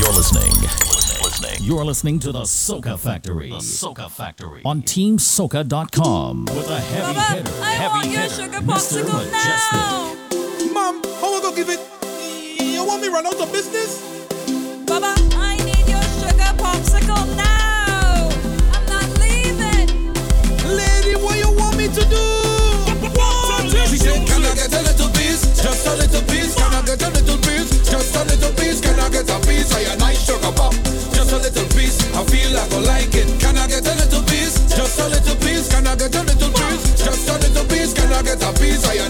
You're listening. You're listening to the Soca Factory. The Soca Factory on TeamSoca.com with a heavy Mama, hitter. I heavy want hitter, sugar Mr. popsicle now. Mom, how I gonna give it? You want me run out of business? Baba, I need your sugar popsicle now. I'm not leaving. Lady, what you want me to do? She Can I get a little piece? Just a little piece. Can I get a little piece? Just a little piece, can I get a piece of your nice sugar pop? Just a little piece, I feel like I like it. Can I get a little piece? Just a little piece, can I get a little piece? Just a little piece, can I get a piece of your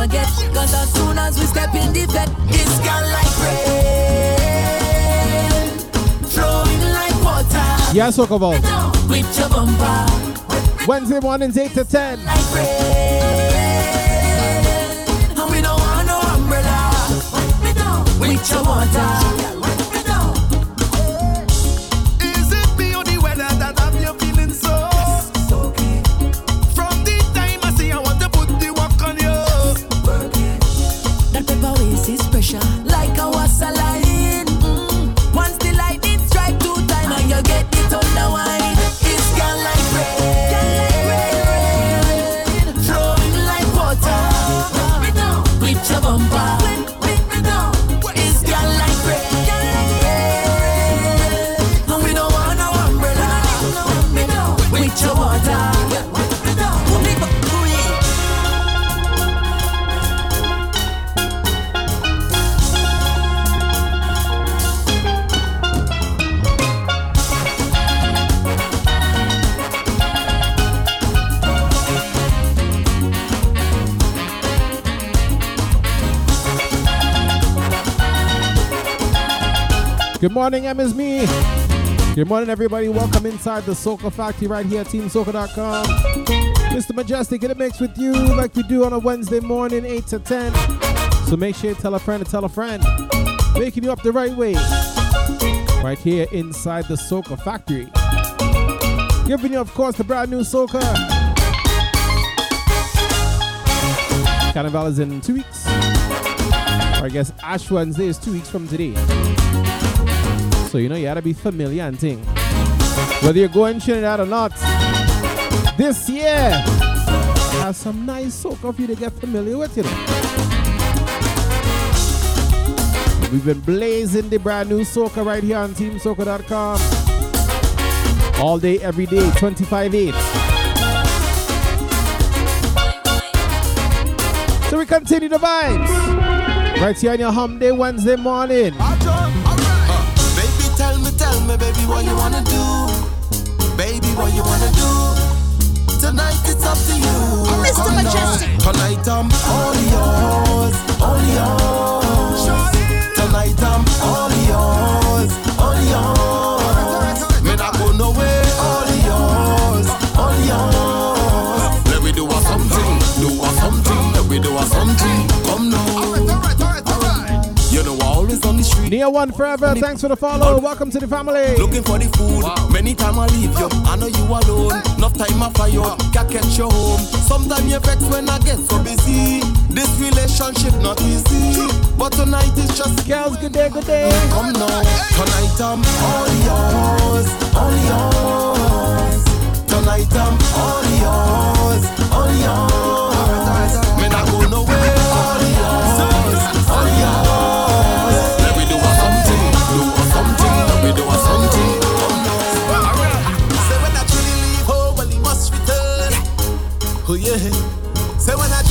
forget. Cause as soon as we step in the bed, This girl like rain. Flowing like water. Yeah, talk about. With your bumper. Wednesday mornings, 8 to 10. Like rain. And we don't want no umbrella. With your water. Good morning, M is me. Good morning, everybody. Welcome inside the Soca Factory right here at TeamSoca.com. Mr. Mejustik in a mix with you like we do on a Wednesday morning, 8 to 10. So make sure you tell a friend to tell a friend. Making you up the right way. Right here inside the Soca Factory. Giving you, of course, the brand new Soca. Carnival is in two weeks. Or I guess Ash Wednesday is two weeks from today. So you know you gotta be familiar and thing. Whether you're going to Trinidad or not, this year has some nice soca for you to get familiar with, you know. We've been blazing the brand new soca right here on TeamSoca.com. All day, every day, 25 8. So we continue the vibes. Right here on your hum day Wednesday morning. What you wanna do? Baby, what you wanna do? Tonight it's up to you. Oh, Mr. Come Mejustik. down. Tonight I'm all yours, all yours. Tonight I'm all yours, all yours. Near one forever. Thanks for the follow. Welcome to the family. Looking for the food. Many time I leave you. I know you alone. Enough time I fly you. Can't catch you home. Sometimes you vex when I get so busy. This relationship not easy. But tonight is just Girls, good day, good day. come now. Tonight I'm all yours, all yours. Tonight I'm all yours, all yours. Me not go nowhere. All yours. Yeah. Say when I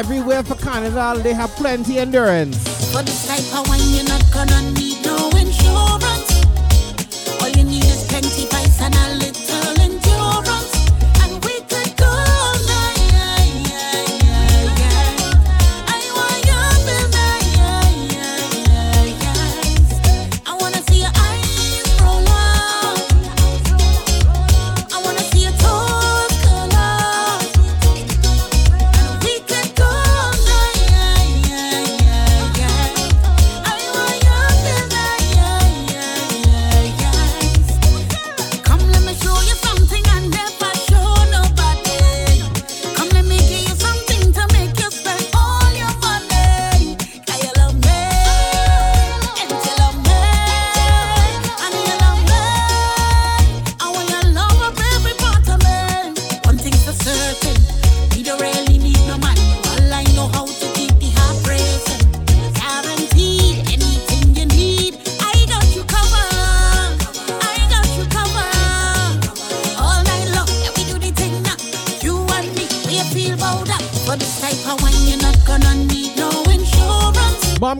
everywhere for carnival, they have plenty endurance. Type of wine, you're not gonna need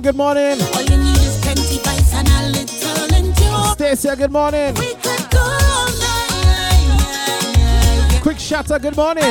Good morning. All you need is plenty bites and a little. Stacia, good morning. We could go all night. Quick shatter, good morning.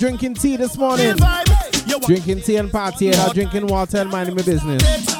drinking tea this morning. Drinking tea and partying, not drinking water and minding my business.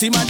See my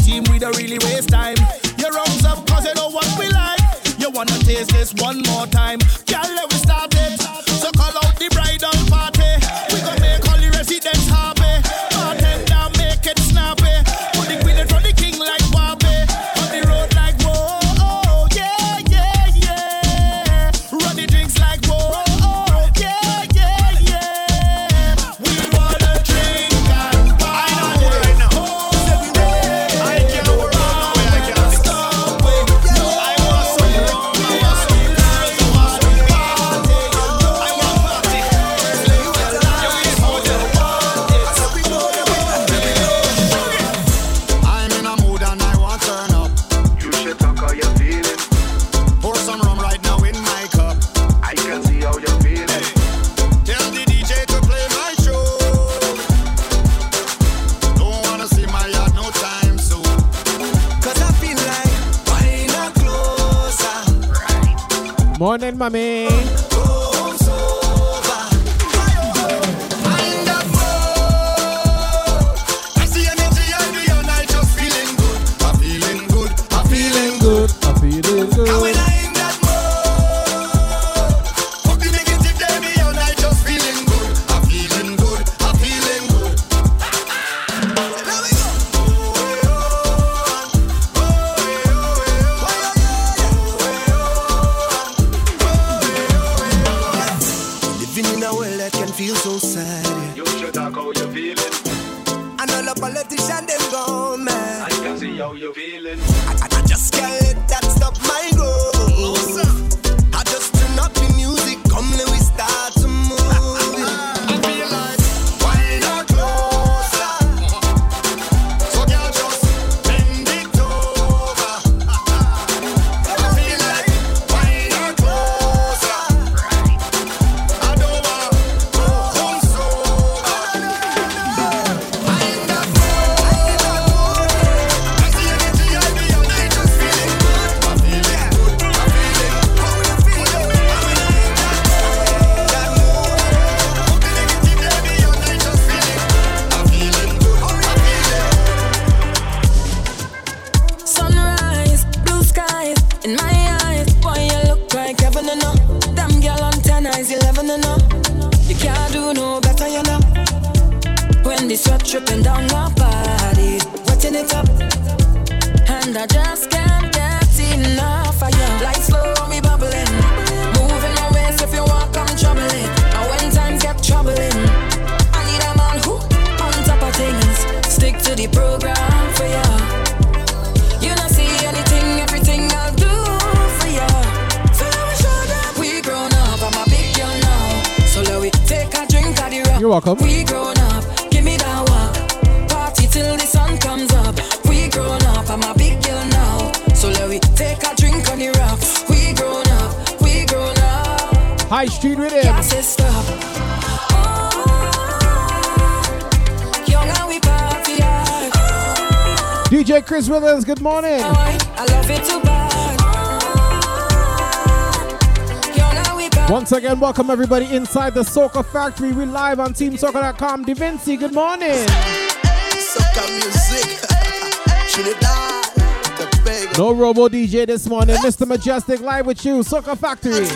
Good morning. Once again, welcome everybody inside the Soca Factory. We're live on TeamSoca.com. Da Vinci, good morning. Music, No Robo DJ this morning. Mr. Mejustik, live with you. Soca Factory.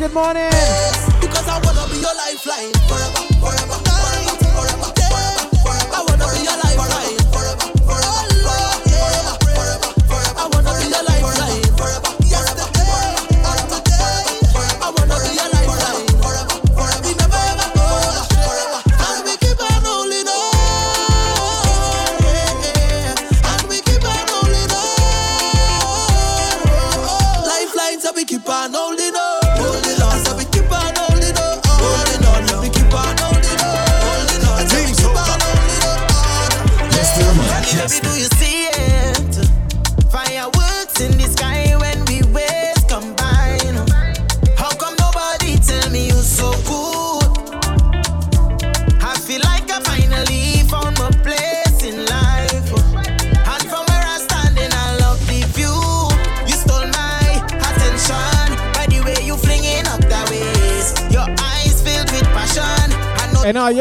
good morning. Because I wanna be your lifeline.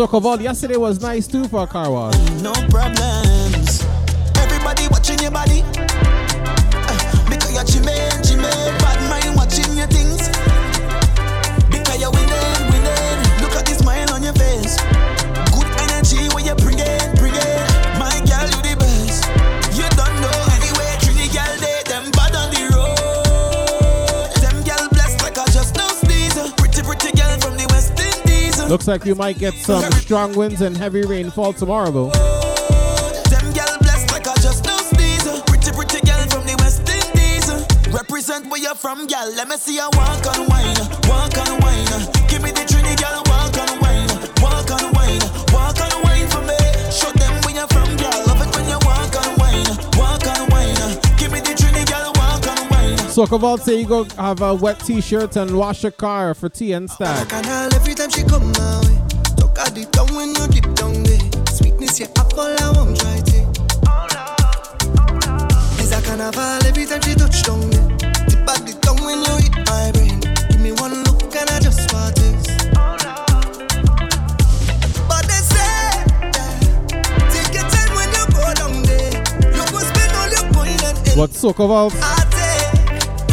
Sokovol. Yesterday was nice too for a car wash. No problem. Looks like we might get some strong winds and heavy rainfall tomorrow, though. Them blessed like I just. Pretty, pretty from the West Indies. Represent where you're from. Let me see. Sokoval say you go have a wet t-shirt and wash car for tea and stag. Every time she come my way, talk at the tongue when you down there. Sweetness, yeah, I won't try to. It's a carnival every time she touch down there. Tip at the tongue when you hit my brain. Give me one look and I just want this. What's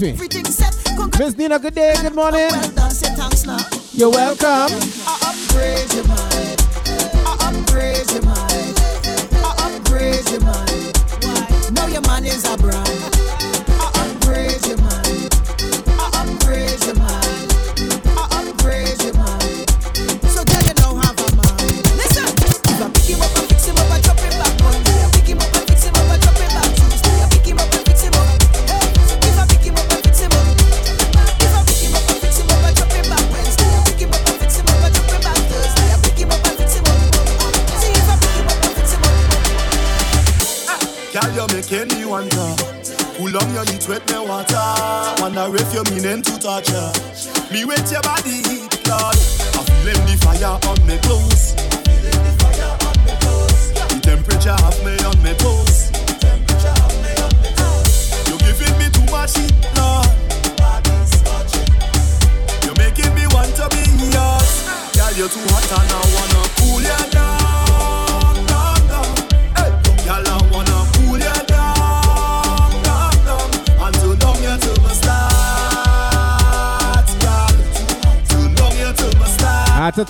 Miss Nina, good day, good morning. You're welcome.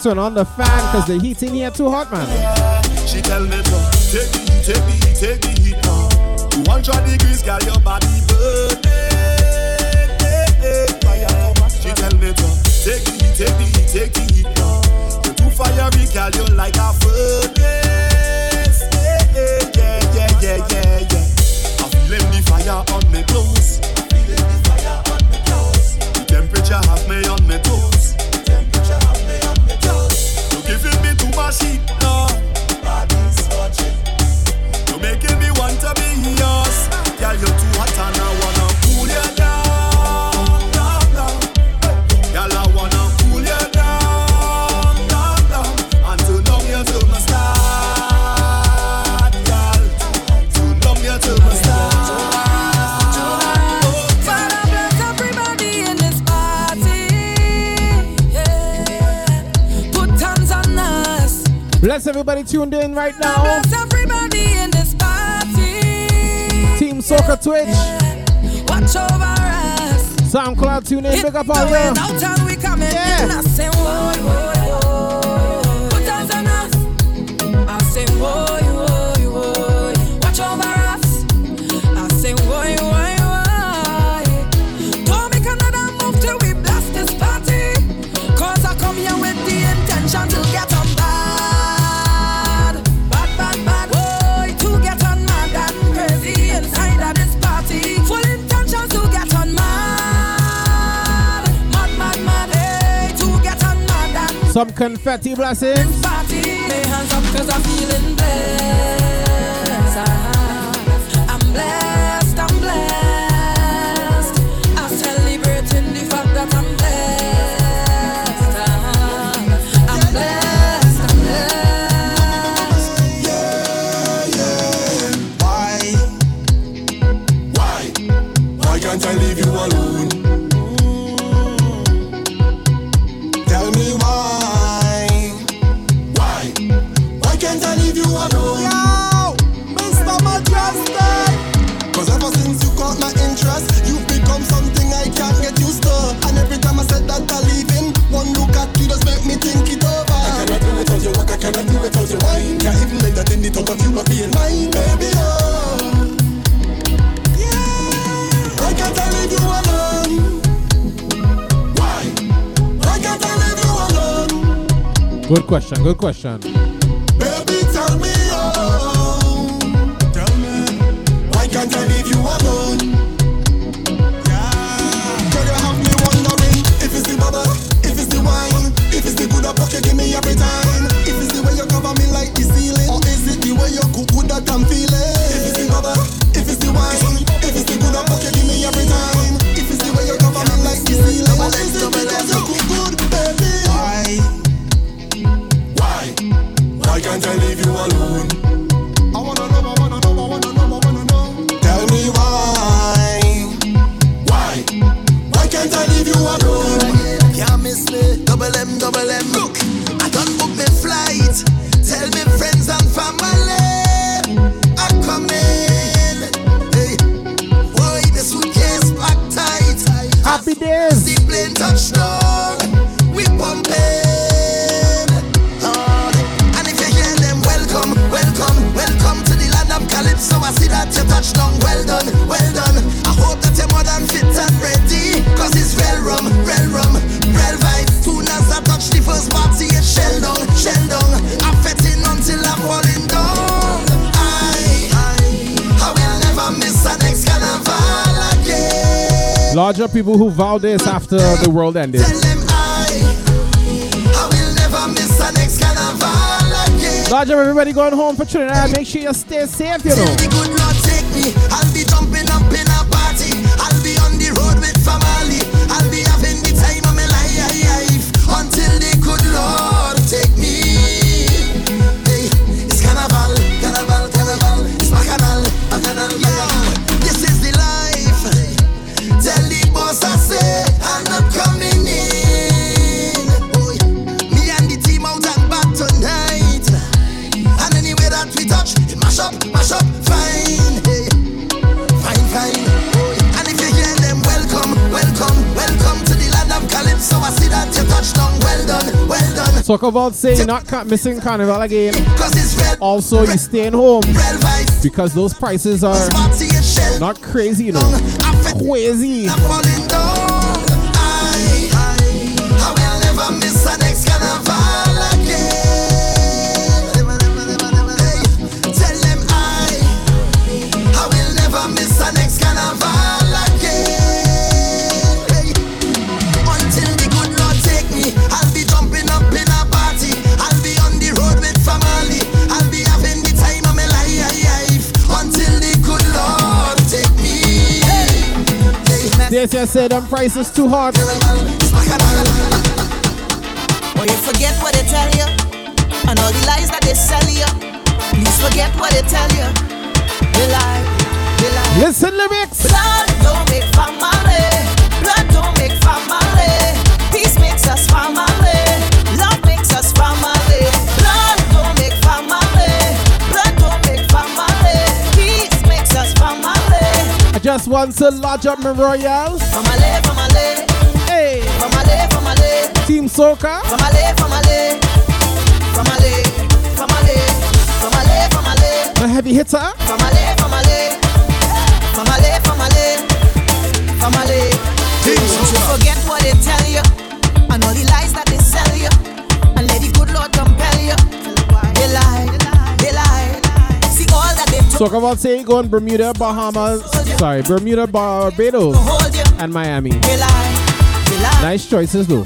turn on the fan because the heat in here too hot, man. She tell me, take take take heat now. 200 degrees, girl, your body burning. She tell me, take take take heat now. You're too fiery, girl, you're like a furnace. Yeah, yeah, yeah, yeah, yeah. I'm feeling the fire on me clothes. The temperature me on everybody tuned in right now. In Team Soca Twitch. Watch over us. SoundCloud, tune in, big up all y'all. Yeah. confetti blessings. question. Good question. who vowed this after the world ended. Lodge, everybody going home for Trinidad. Make sure you stay safe, you know. Talk about saying not missing carnival again. Also, you staying home because those prices are not crazy, you know. Crazy. I said them prices too hard. You forget what they tell you and all the lies that they sell you. Please forget what they tell you. They lie, they lie. Listen lyrics. Blood don't make. just wants to lodge up my royal. Famalay, famalay. Hey. Famalay, famalay. Team Soca. Famalay, famalay. Famalay, famalay. Famalay, famalay. My heavy hitter. Soca Valsego on Bermuda, Bahamas, sorry, Bermuda, Barbados, and Miami. Nice choices though.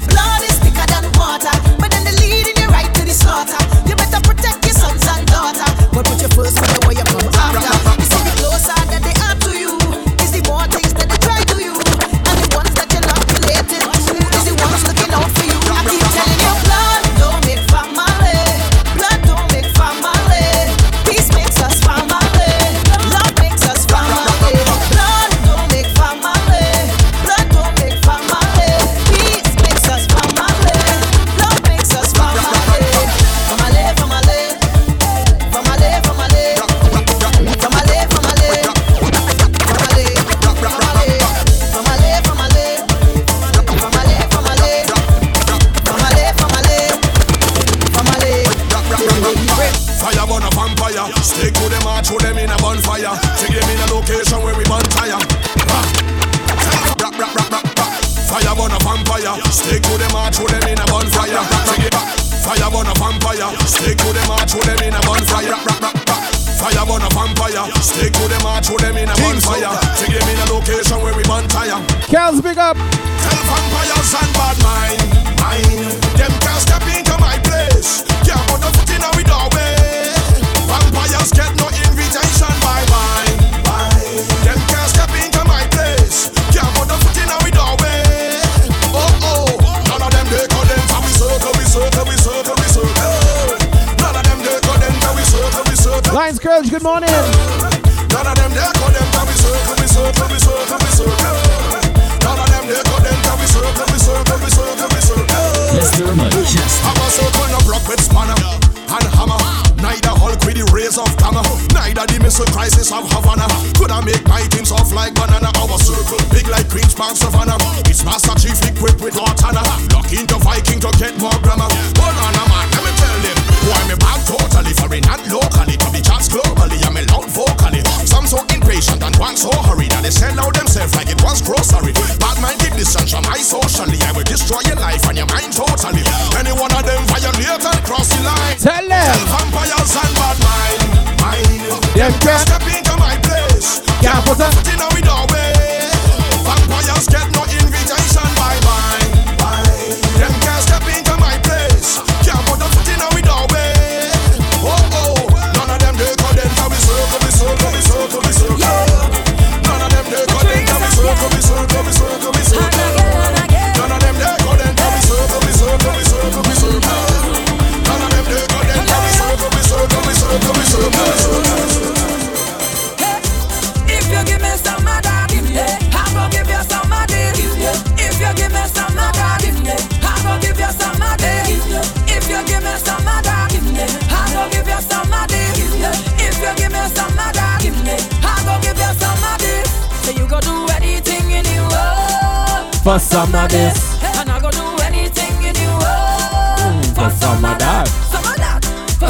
big up.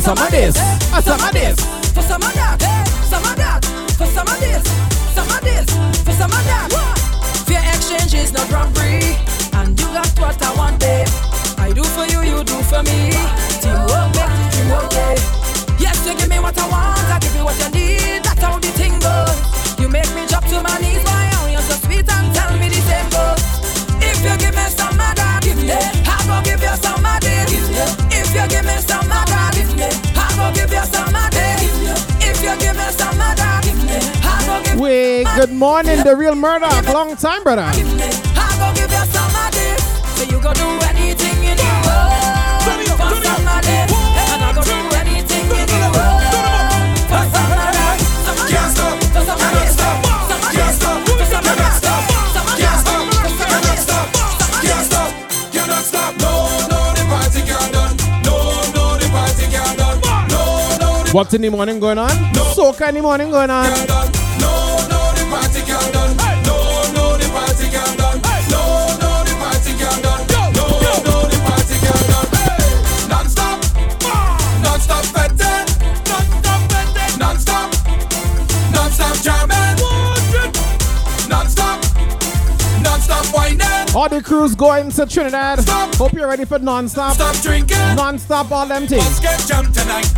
some of this, for some of this, for some of that, some of that, for some of this, some of this, for some of that. Fair exchange is not robbery, and you got what I want, babe. I do for you, you do for me. Teamwork makes the dream work, babe. Yes, you give me what I want, I give you what you need. That's how the thing goes. You make me drop to my knees, my own, oh, you're so sweet and Wait, good morning, The Real Murdoch. Long time, brother. What's in the morning going on? Soca in the morning going on. crews going to Trinidad. Stop. Hope you're ready for non-stop. Stop drinking. Non-stop all empty. Let's get jumped tonight.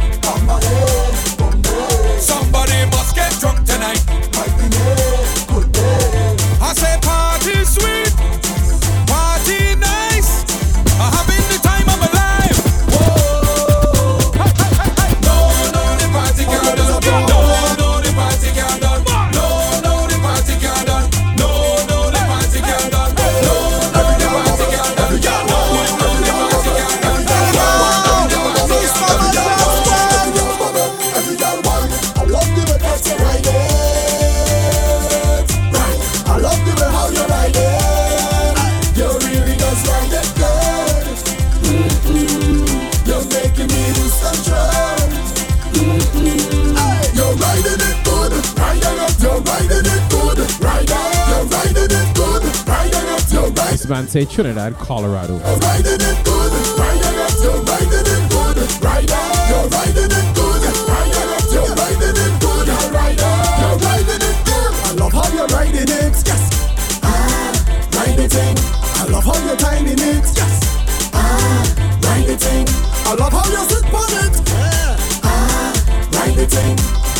say Trinidad, Colorado.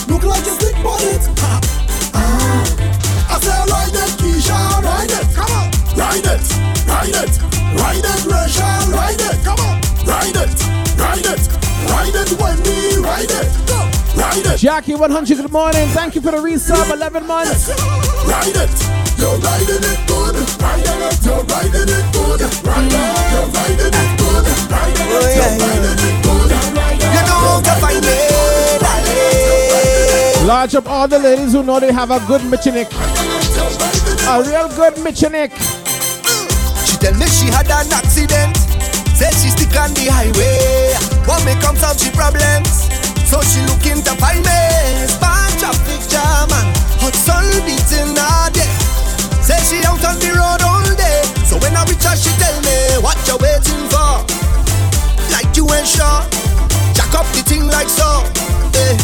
You Look like you stick on it. Ah, ah. I say I like ride it. Go, ride it. Jackie 100, good morning. Thank you for the resub, 11 months. Ride it, you're riding it good. Riding it, you're riding it good. Ride it, you're riding it good. Riding it, oh, you're riding it good. You know how to find me, darling. Large up all the ladies who know they have a good Michinik. A real good Michinik. She tell me she had an accident. Said she stick on the highway. What may come solve she problems. So she looking to find me. Span traffic jam and hot sun beating her day. Say she out on the road all day. So when I reach her, she tell me what you waiting for. Like you ain't sure. Jack up the thing like so. Eh.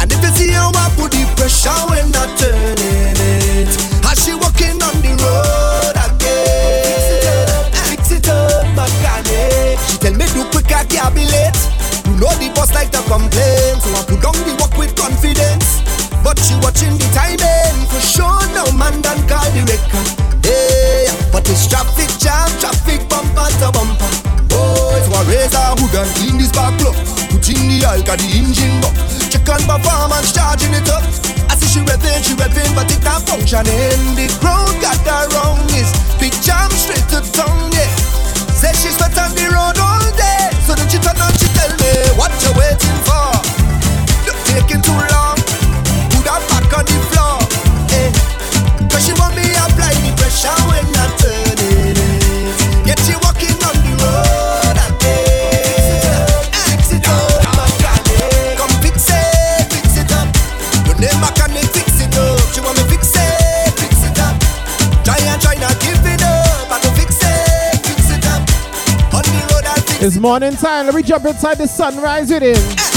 And if you see how I put the pressure when I turn it, how she walking on the road again. Fix it up, fix it up, my mechanic. She tell me do quick, I can't be late. You know the boss like to complain, so I put down the work with confidence. But she watching the timing for sure. No man done call the record. Hey, but it's traffic jam, traffic bumper to bumper. Boys, so I raise a hood and clean this back plug. Put in the got the engine up. Check on performance, charging it up. I see she revving, she revving, but it not functioning. The crowd got her wrong. Is big jam straight to tongue, yeah. Say she sweat on the road all day. So then she turn on, she what you waiting for? Too long. Put her back on the floor, eh. She want me pressure when It's morning time. Let me jump inside the sunrise with him.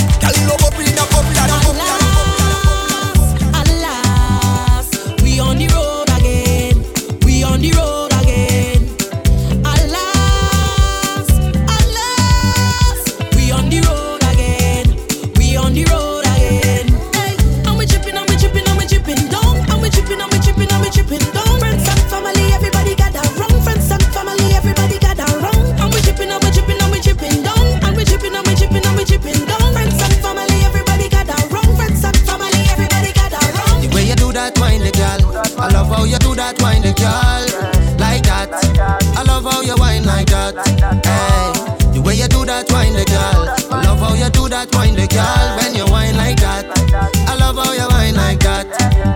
Hey. The way you do that, wine the girl. I love how you do that, wine the girl. When you wine like that. I love how you wine like that.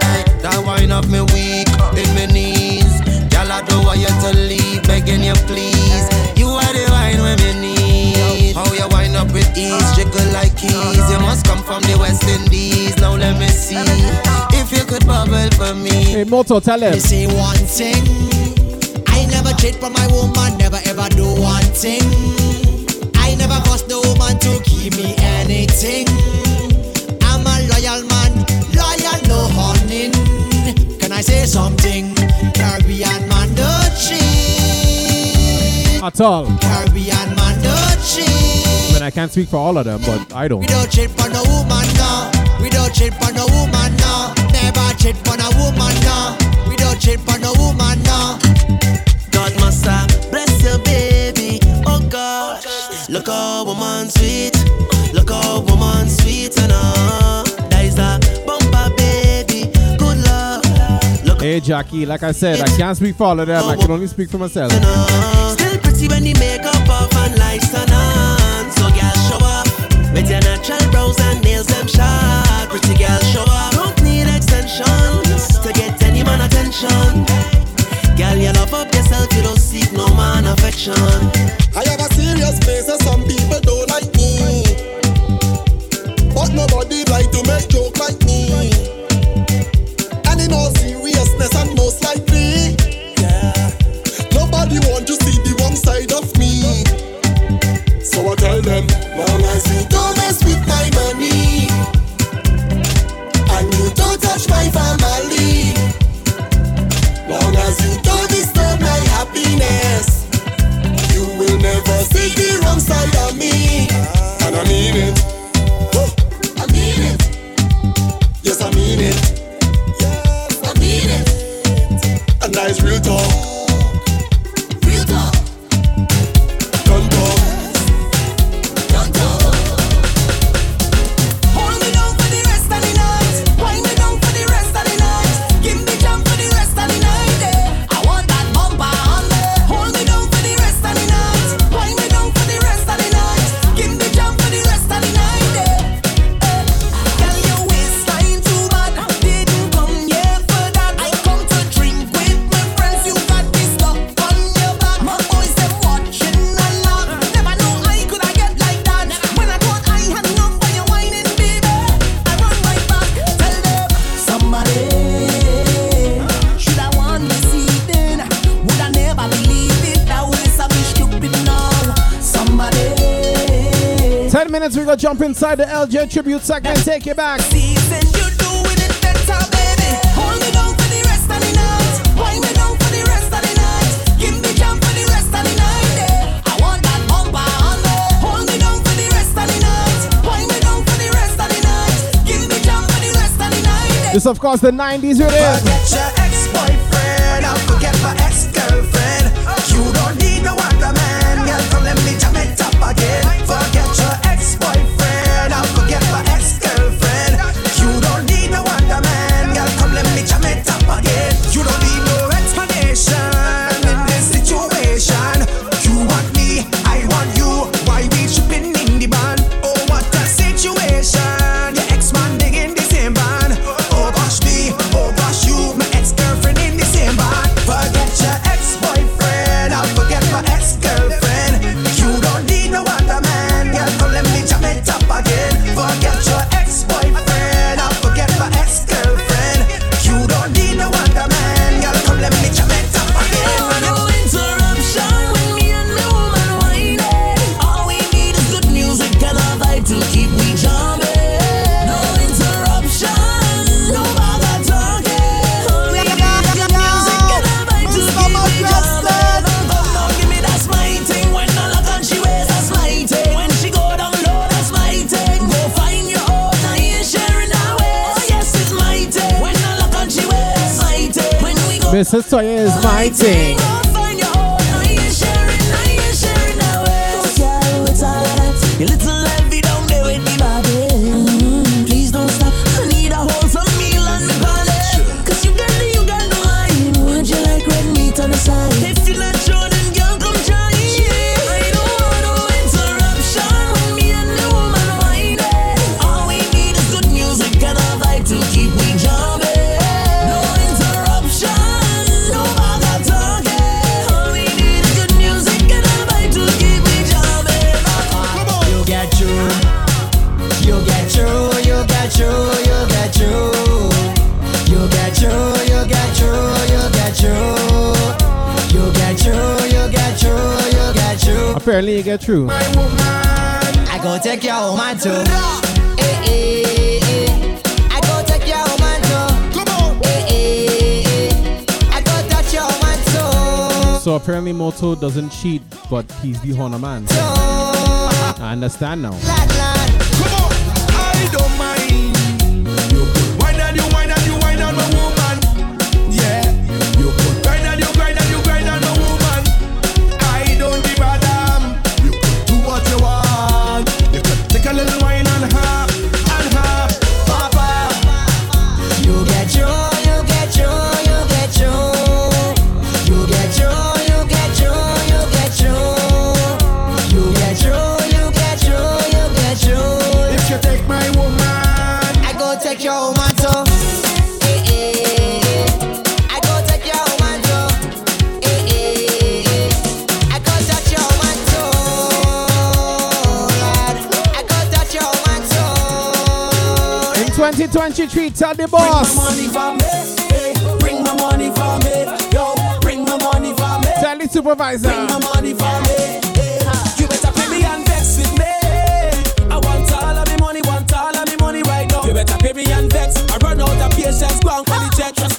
Hey. That wine of me weak in my knees. Girl, I don't want you to leave, begging you please. You are the wine me need. How you wine up with ease, jiggle like keys. You must come from the West Indies. Now let me see if you could bubble for me. Hey, Moto, tell him. Me say one thing. I never cheat for my woman, never ever do one thing. I never force the woman to give me anything. I'm a loyal man, loyal no hunting. Can I say something? Caribbean man don't cheat. At all. Caribbean man don't cheat. I mean, I can't speak for all of them, but I don't. We don't cheat for no woman, no. We don't cheat for no woman, no. Never cheat for no woman, no. We don't cheat for no woman, no. Look how woman sweet. Look how woman sweet and uh, that is a bumper baby. Good love. Look Hey, Jackie, like I said, I can't speak for all of them. I can only speak for myself. still pretty when the makeup off and lights turn on. So girl show up with your natural brows and nails them sharp. Pretty girl show up. Don't need extensions to get any man attention. Girl, you love up yourself, you don't seek no man affection. gonna jump inside the LJ tribute segment, take you back. This, of course, the 90s, it is. this is is fighting. finally get through. I go take your too. So apparently Moto doesn't cheat, but he's the honor man. I understand now. Come on, I don't mind. Twenty twenty three, tell the boss. Bring my money for me, hey. bring my money for me, yo. Bring my money for me. Tell the supervisor. Bring my money for me. Hey. You better pay me and vex with me. I want all of money, want all of money right now. You better pay me and vex. I run out of patience, go call the.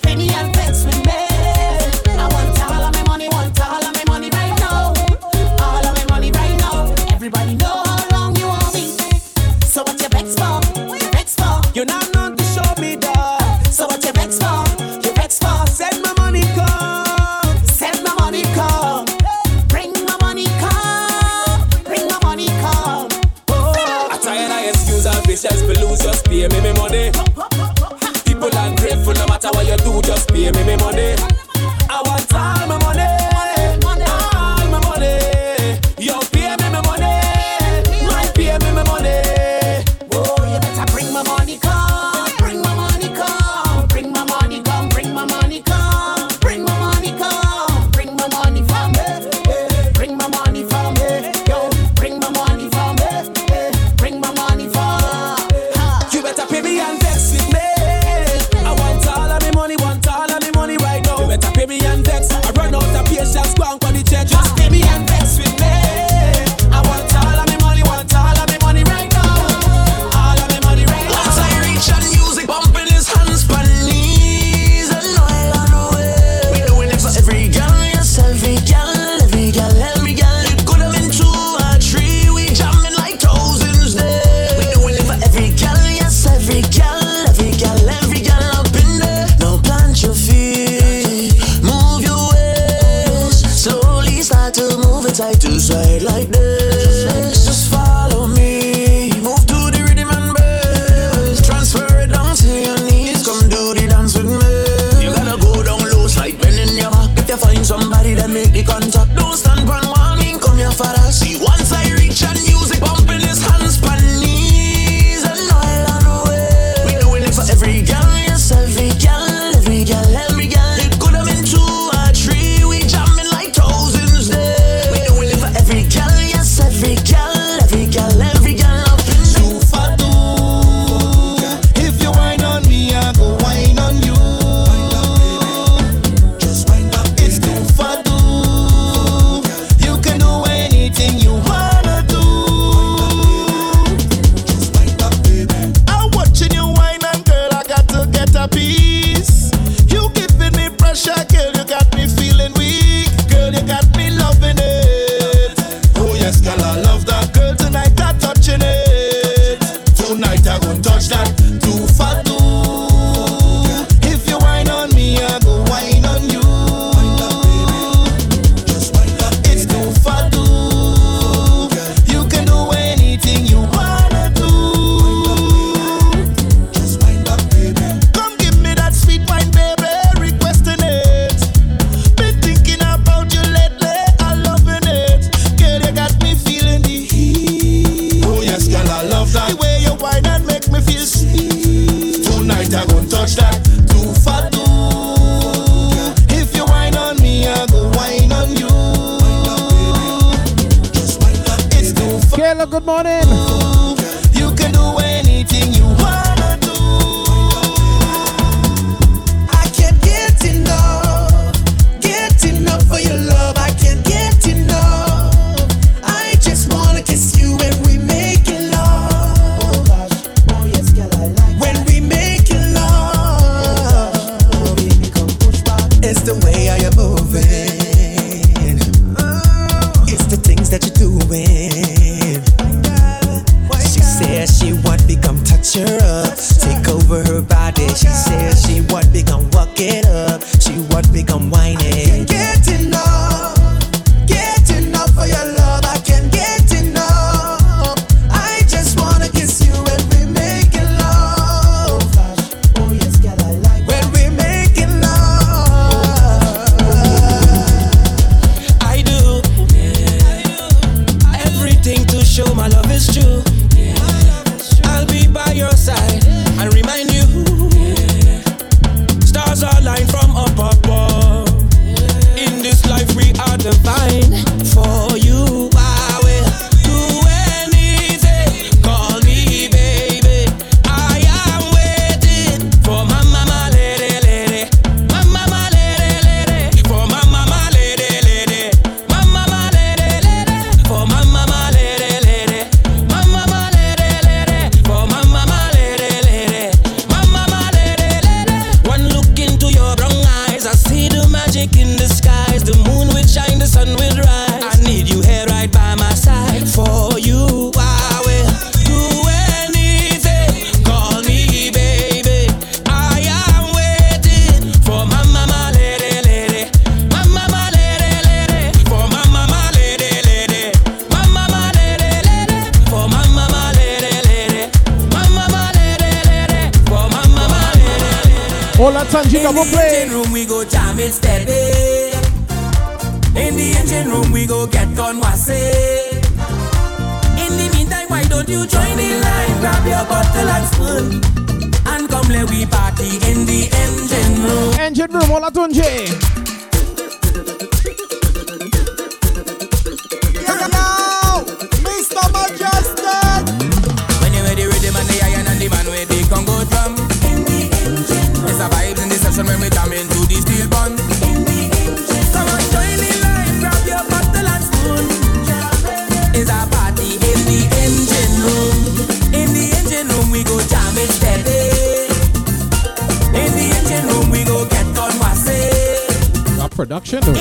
Chin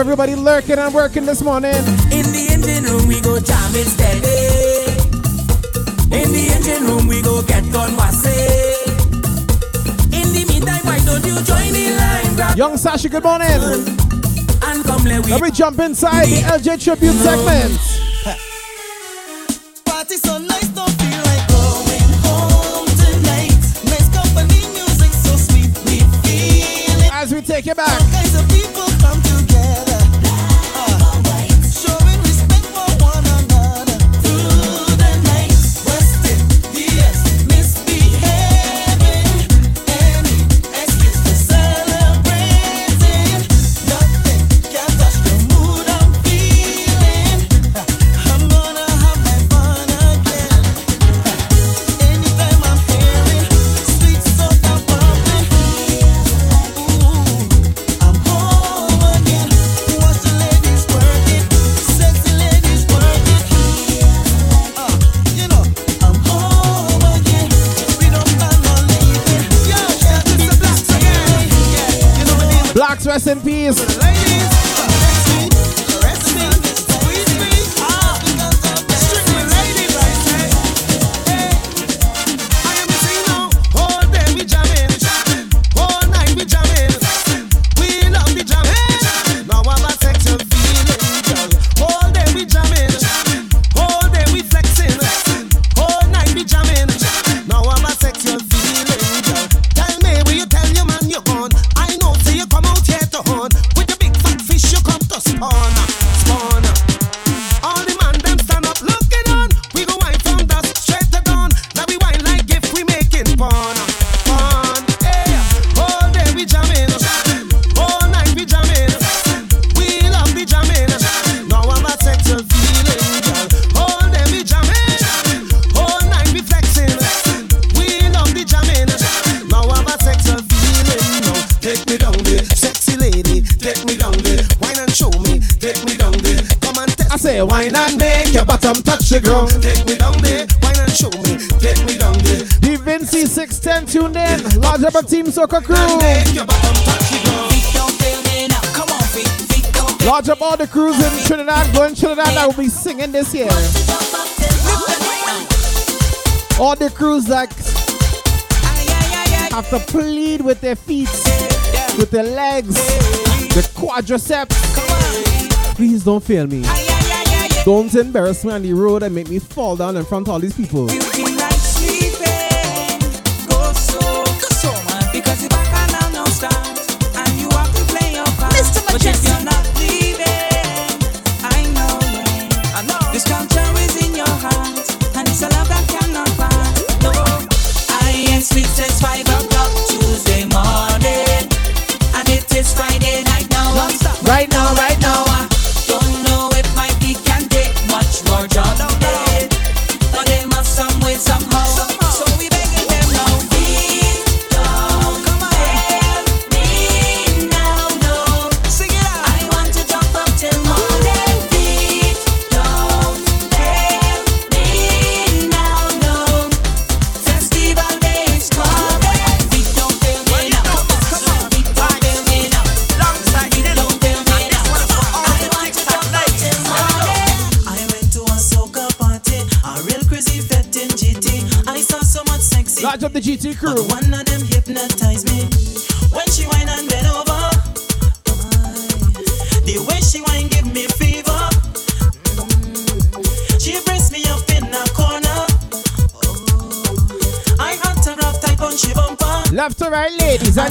everybody lurking and working this morning. In the engine room, we go jamming steady. In the engine room, we go get gone wassy. In the meantime, why don't you join the line? Grab Young Sashi, good morning. And come let we, let me jump inside the LJ Tribute segment. singing this year. All the crews that have to plead with their feet, with their legs, the quadriceps. Please don't fail me. Don't embarrass me on the road and make me fall down in front of all these people.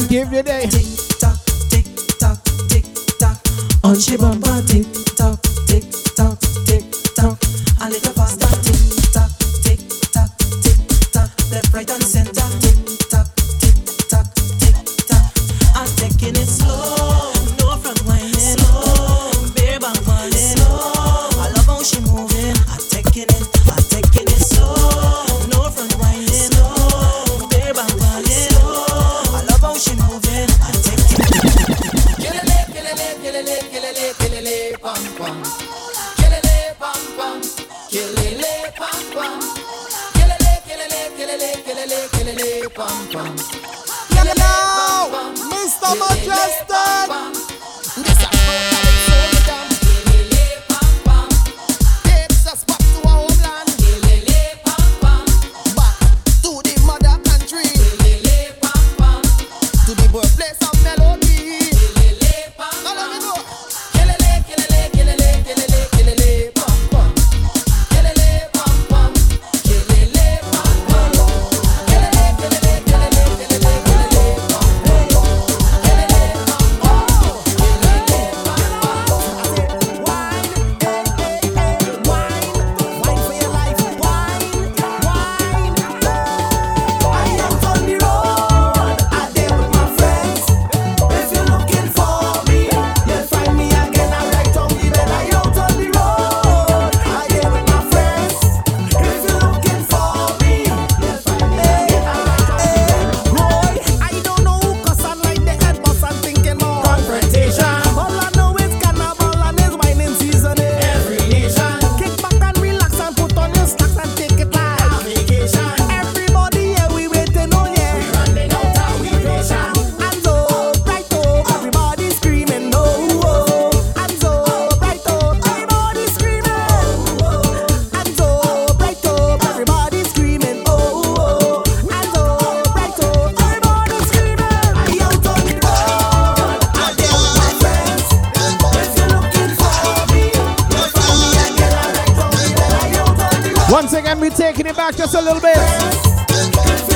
Give your day.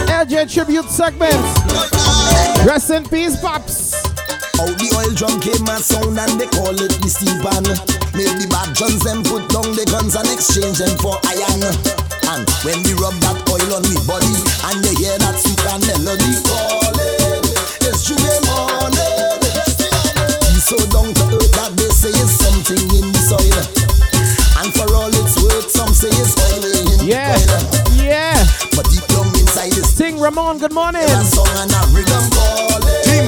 LJ tribute segment. Rest in peace, Pops. How the oil drum came and sound and they call it the steel pan. Make the bad guns them put down the guns and exchange them for iron. And when we rub that oil on the body and you hear that sweet and melody calling, it's Jubilee morning. He's so down to earth that they say it's something in the soil. And for all its worth, some say it's oil in Yeah, the oil. Ramon, good morning. Team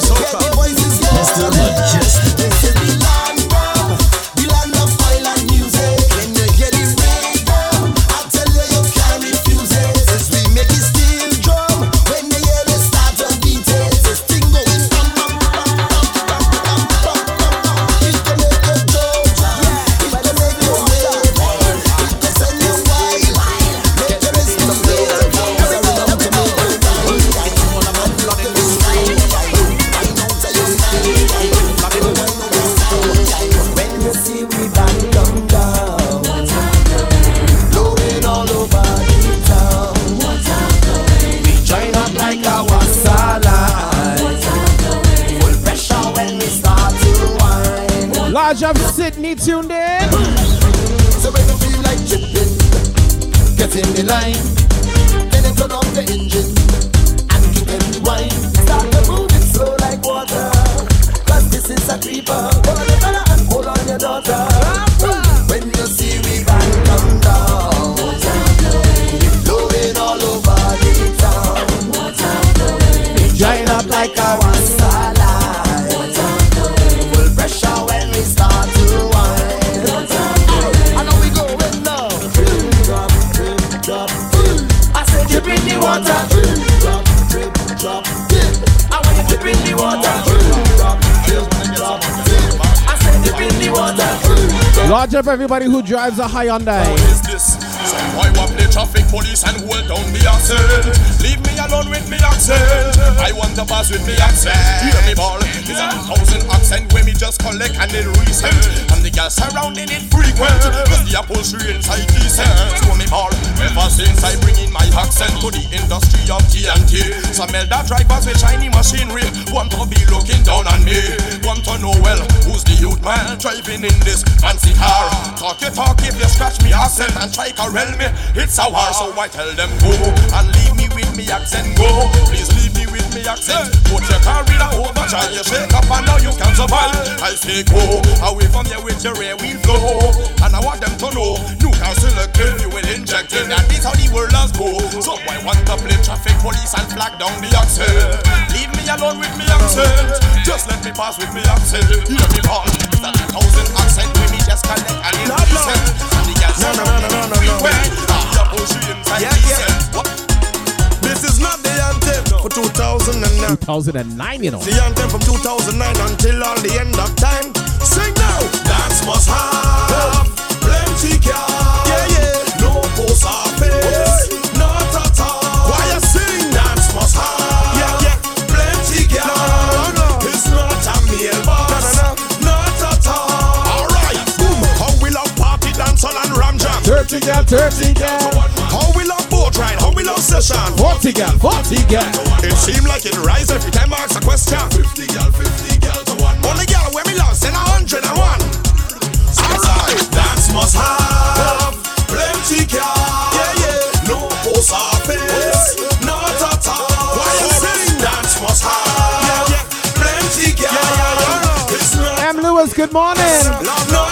Mr. Large of Sydney tuned in. So when you feel like tripping, get in the line. Then you turn off the engine and keep it rewind. Start to move it slow like water. Cause this is a creeper. Large up everybody who drives a Hyundai. What is this? Some boy wap the traffic police and hold down the axle. Leave me alone with me axle. I want to pass with me axle. Hear me ball. It's a thousand accent where me just collect and it recent. Girls surrounding it frequent. Cause the upholstery inside decent. So me ball. Ever since I bring in my accent to the industry of TNT. Some elder drivers with shiny machinery want to be looking down on me. Want to know well who's the youth man driving in this fancy car. Talk your talk if you scratch me accent and try corral me. It's a war, so I tell them go and leave me with me accent. Go, please me accent. Put your car in a overdrive, you shake up and now you can survive. I say go away from here with your rear wheel flow, and I want them to know you can still kill you with injecting. That is how the world has go. So I want to play traffic police and flag down the accent. Leave me alone with me accent. Just let me pass with me accent. Hear me call. That thousand accent with me just connect and it's decent. And the girls No, no, no, no, no, no, no. frequent. The upholstery inside Yeah, yeah. What? This is not the anthem for 2009. 2009, you know. The anthem from 2009 until all the end of time. Sing now. Dance must have plenty car. Yeah, yeah. No post office. Not at all. Why you sing? Dance must have. Yeah, yeah. Plenty car. No, no, no. It's not a mailbox. No, no, no. Not at all. All right. Boom. How we love party, dancehall and ram jam. 30 gal, 30 gal. Session. 40 gal, 40 gal. It seem like it rise every time I ask a question. 50 gal, 50 gal to one. Only gal when we lost in a hundred and one. Alright, dance must have plenty car. Yeah, yeah. No post office, not at all. Why you sing? Dance must have yeah, yeah. plenty car. Yeah, yeah, yeah. M. Lewis, good morning. not at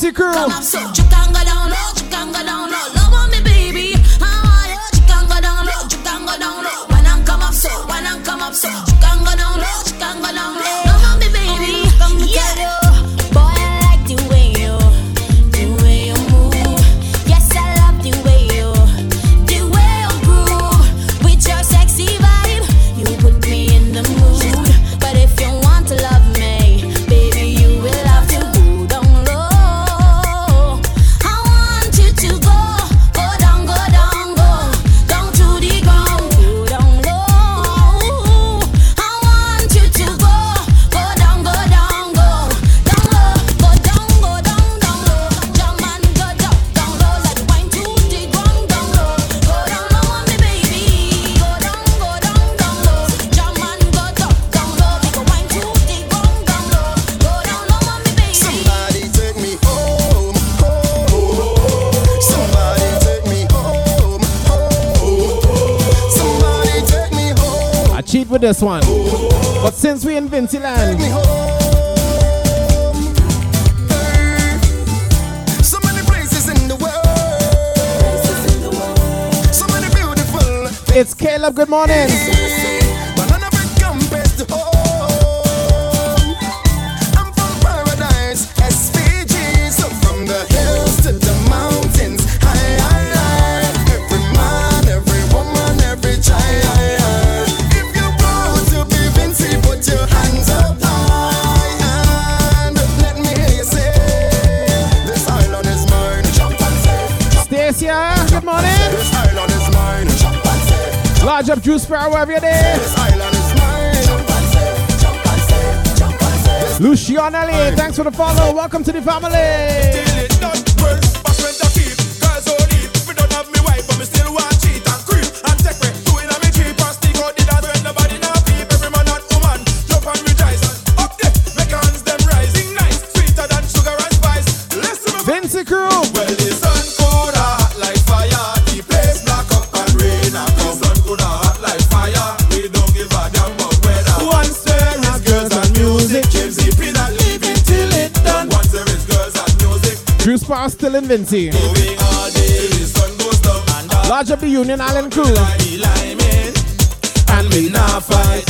Frequency Crew. Since we in Vincyland. Take me home. It's Caleb. Good morning. Sparrow, wherever you're there. And thanks for the follow. Welcome to the family. Vincy. Large of the Union Island crew. And we now fight.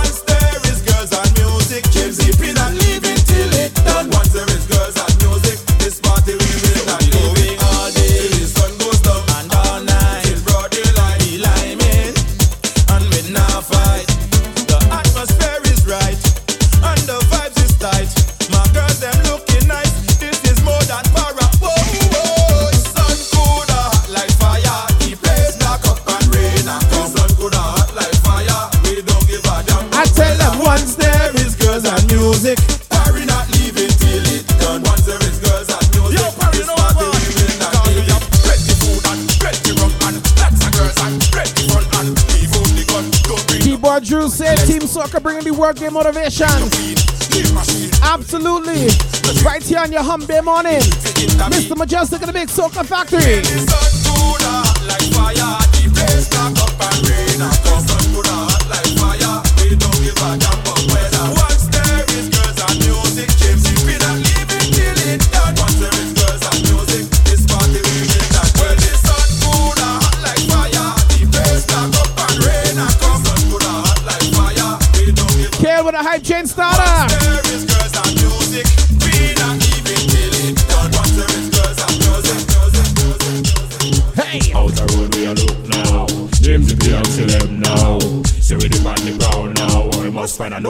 going to be working motivation. Absolutely. Right here on your humble morning. Mr. Mejustik in the Big Soca Factory.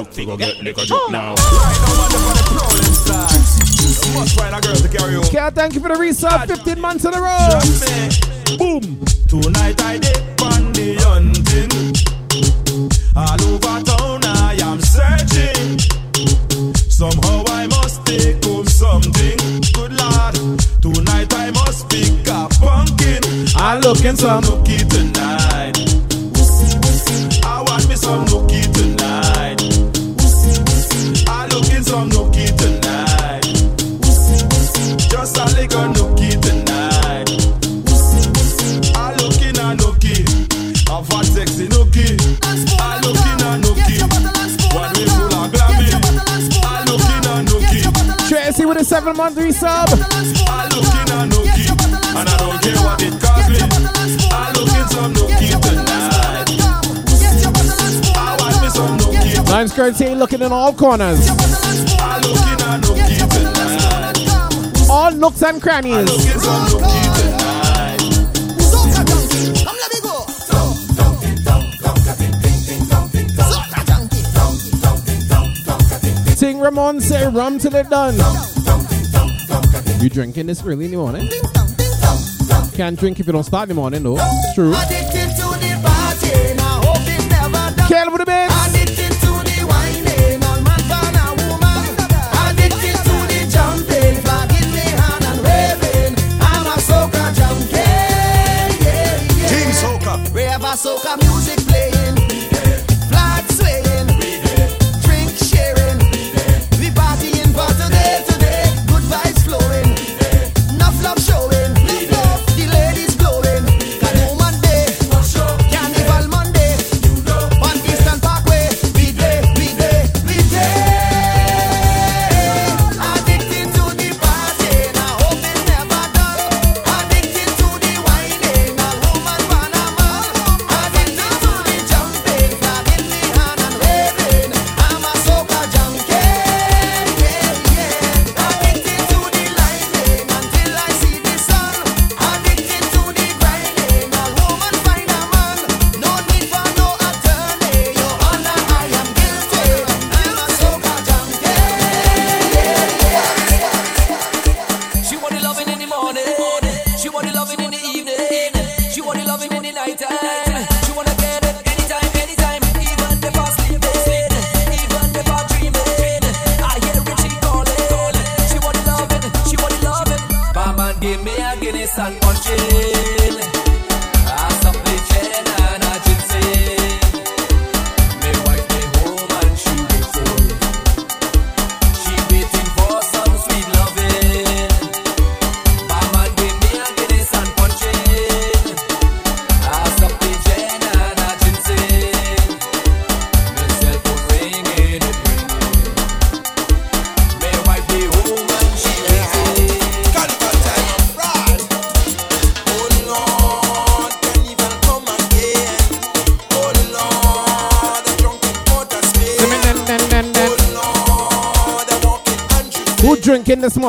look figure get liquor drip now. Can't thank you for the resub, 15 months in a row. Boom. Tonight I dip on the hunting. All over town I am searching. Somehow I must take home something. Good lad. tonight I must pick a pumpkin. I look in some. stay looking in all corners. All nooks and crannies. Sing Ramon say rum till it done. You drinking this early in the morning? Can't drink if you don't start in the morning though. It's true. soca. have a soca music playing.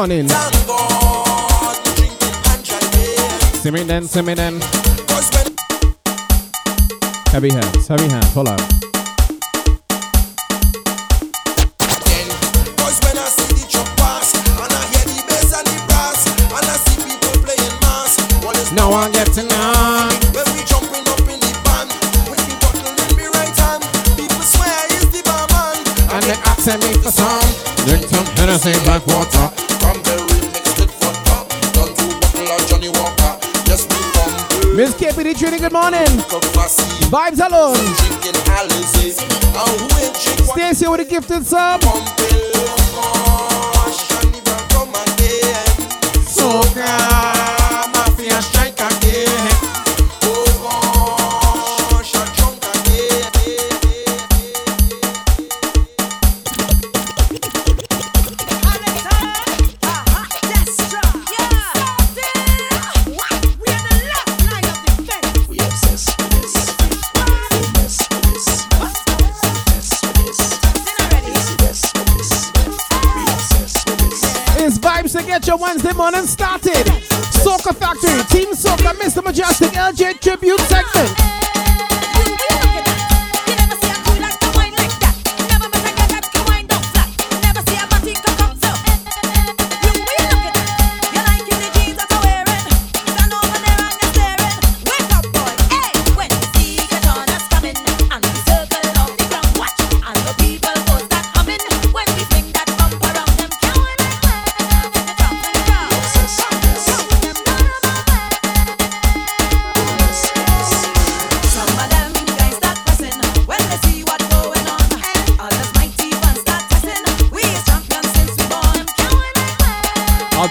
morning. Simming then, simming then.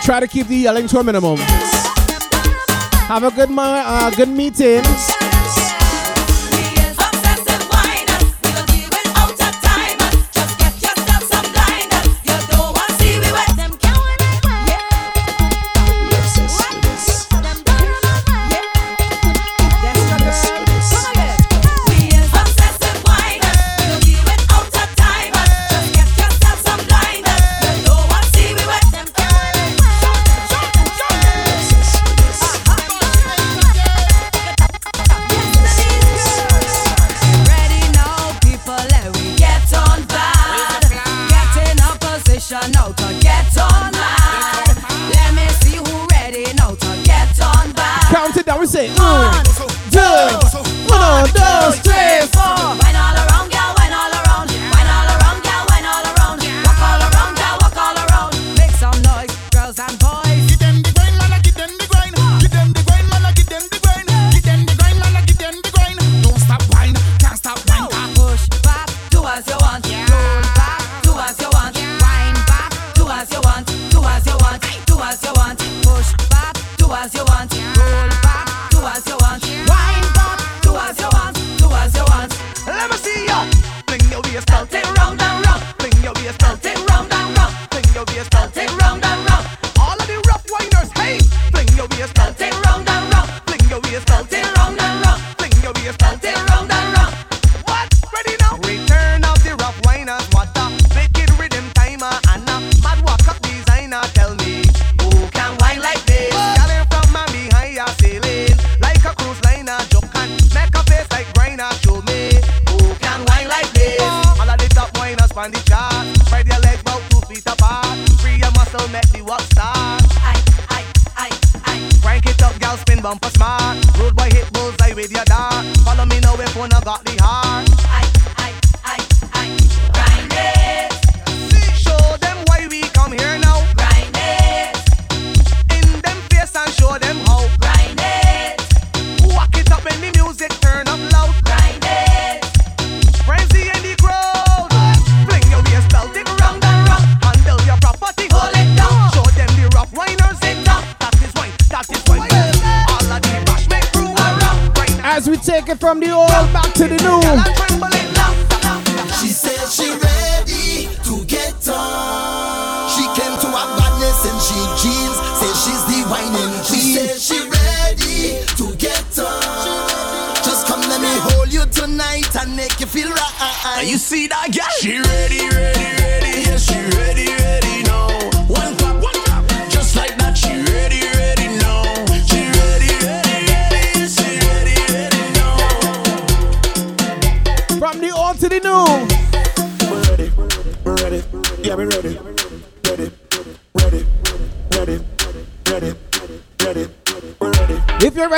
try to keep the uh, yelling to a minimum. Have a good, uh, good meeting.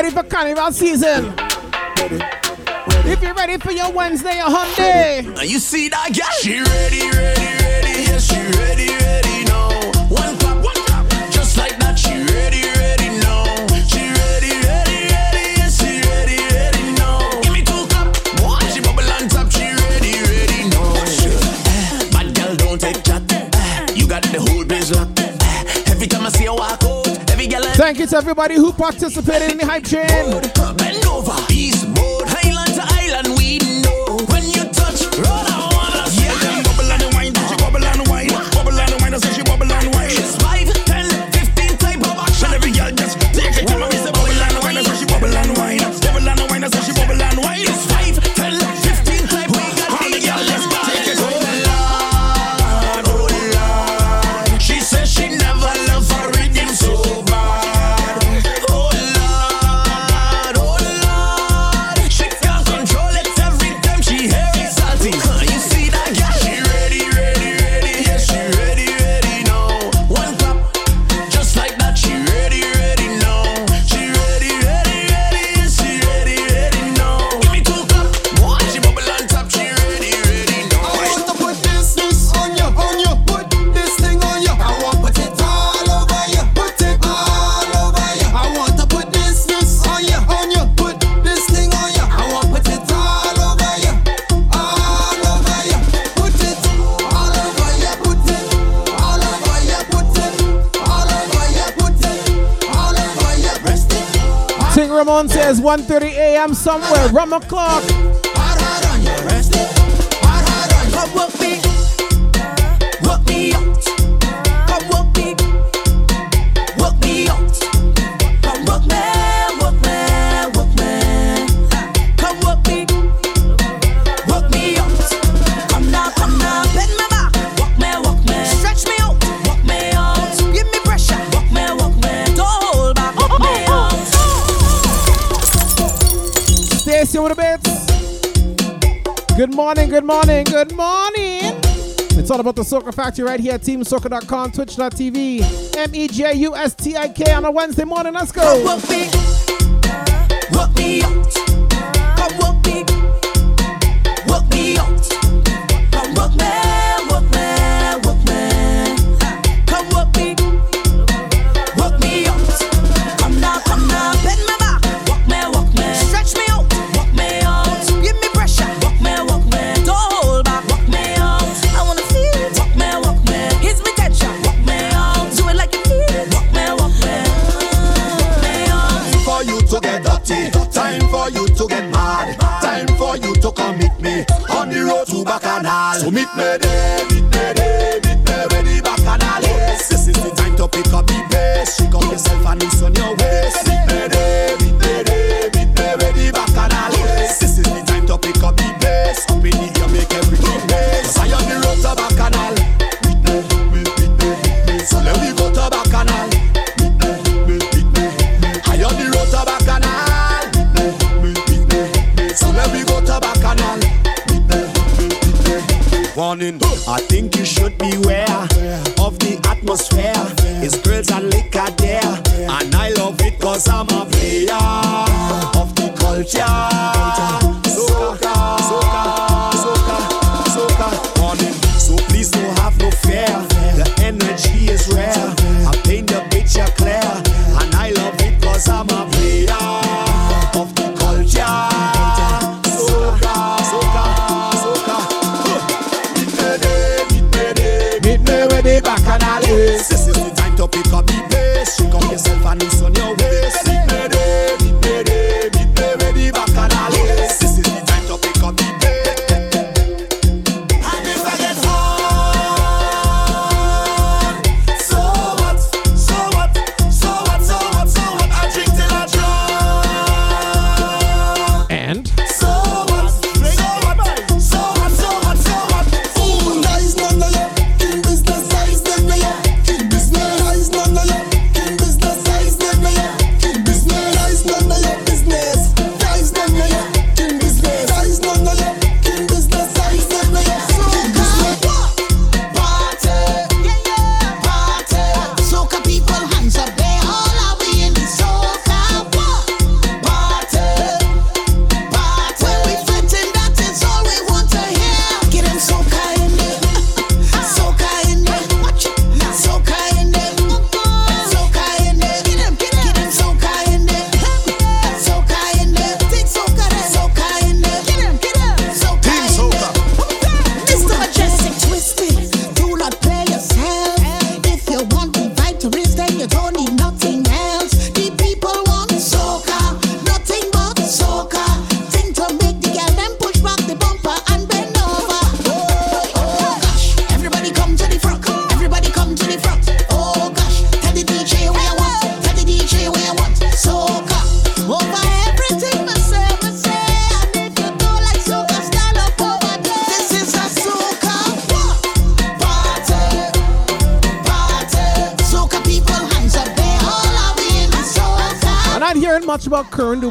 ready for carnival season? If you're ready for your Wednesday or Hunday. Now you see that girl? She ready, ready. thank everybody who participated in the hype chain. Rama Clark. good morning, good morning. It's all about the Soca Factory right here at twitch.tv, M E J U S T I K on a Wednesday morning. Let's go.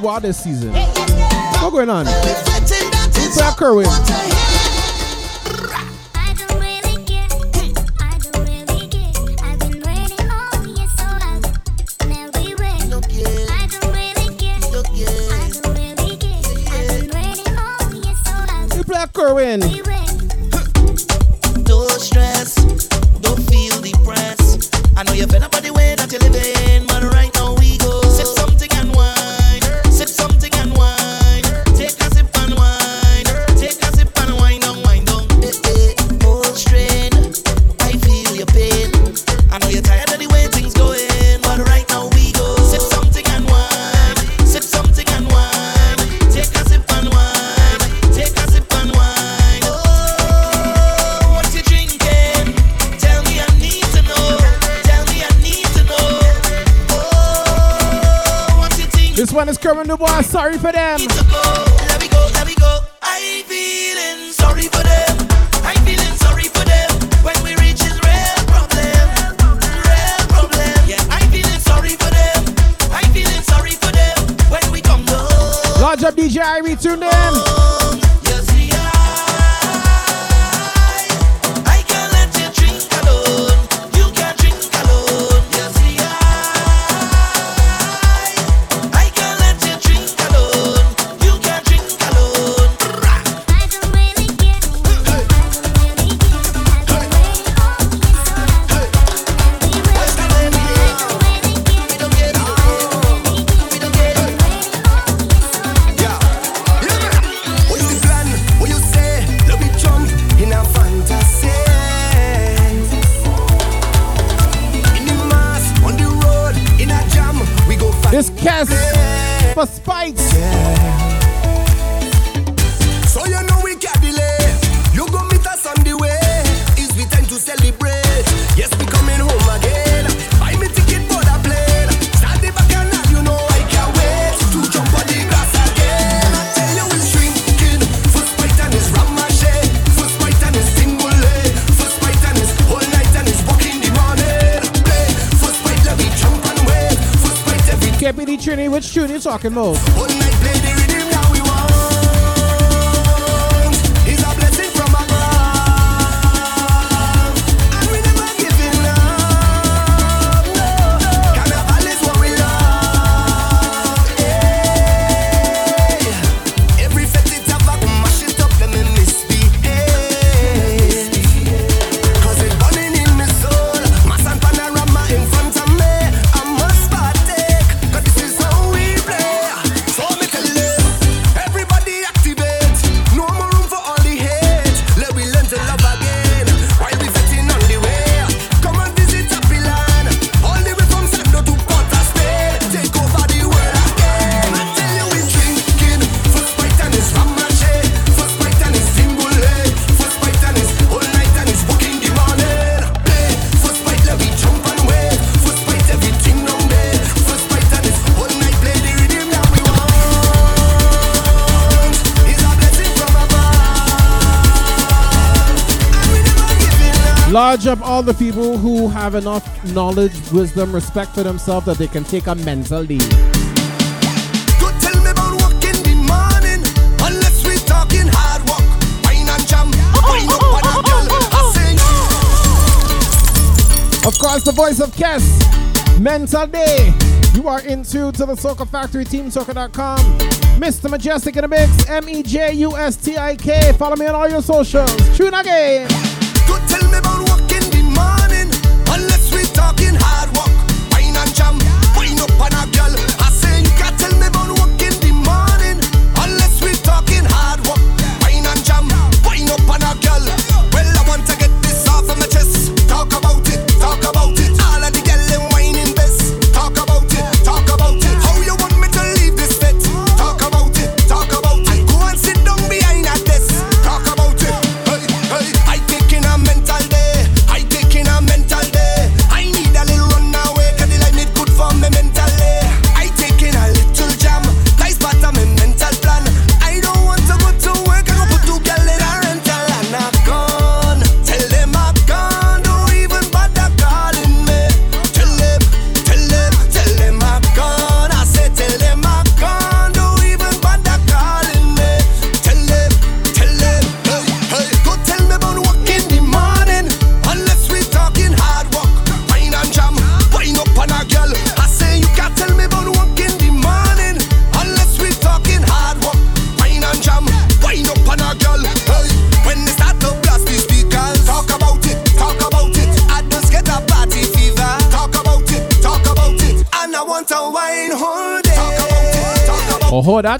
Wild this season. Trini, which tune you talking about? Lodge up all the people who have enough knowledge, wisdom, respect for themselves that they can take a mental leave. Of course, the voice of Kes, Mental Day. You are in tune to the Soca Factory, TeamSoca.com. Mr. Mejustik in the mix, M E J U S T I K. Follow me on all your socials. Tune game.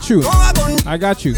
got you. I got you.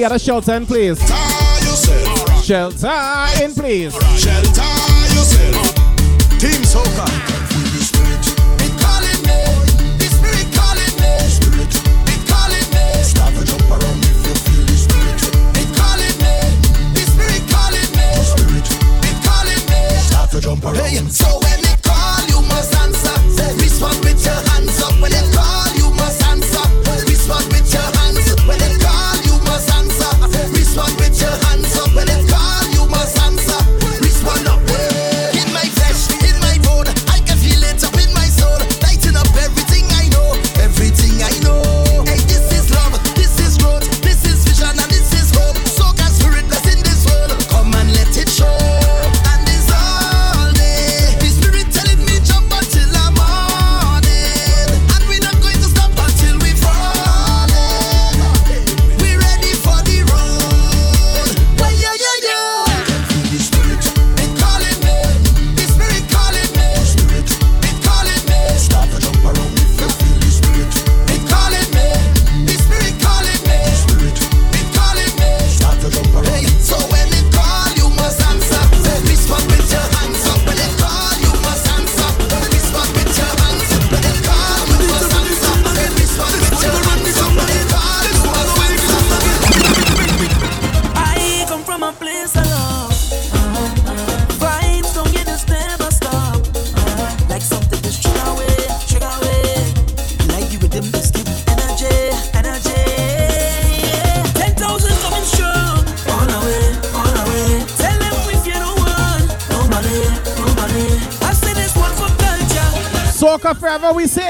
the other shelter in please. Shelter in please. Forever, we say.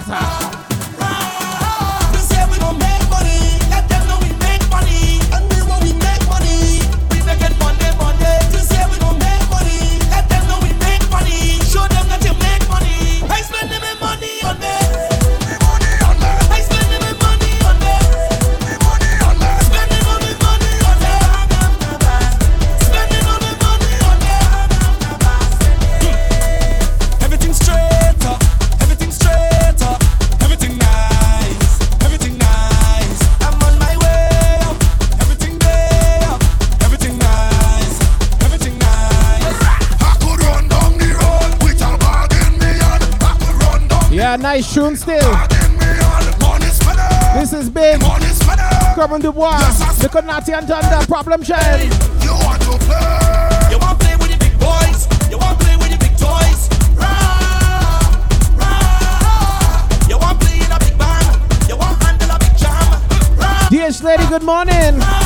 the war. Yes, because Natty and problem. You want to play? You want to play with the big boys? You want to play with big toys? Rah, rah. You want to play in a big band? You want to handle a big jam? Rah. Lady, good morning. Rah.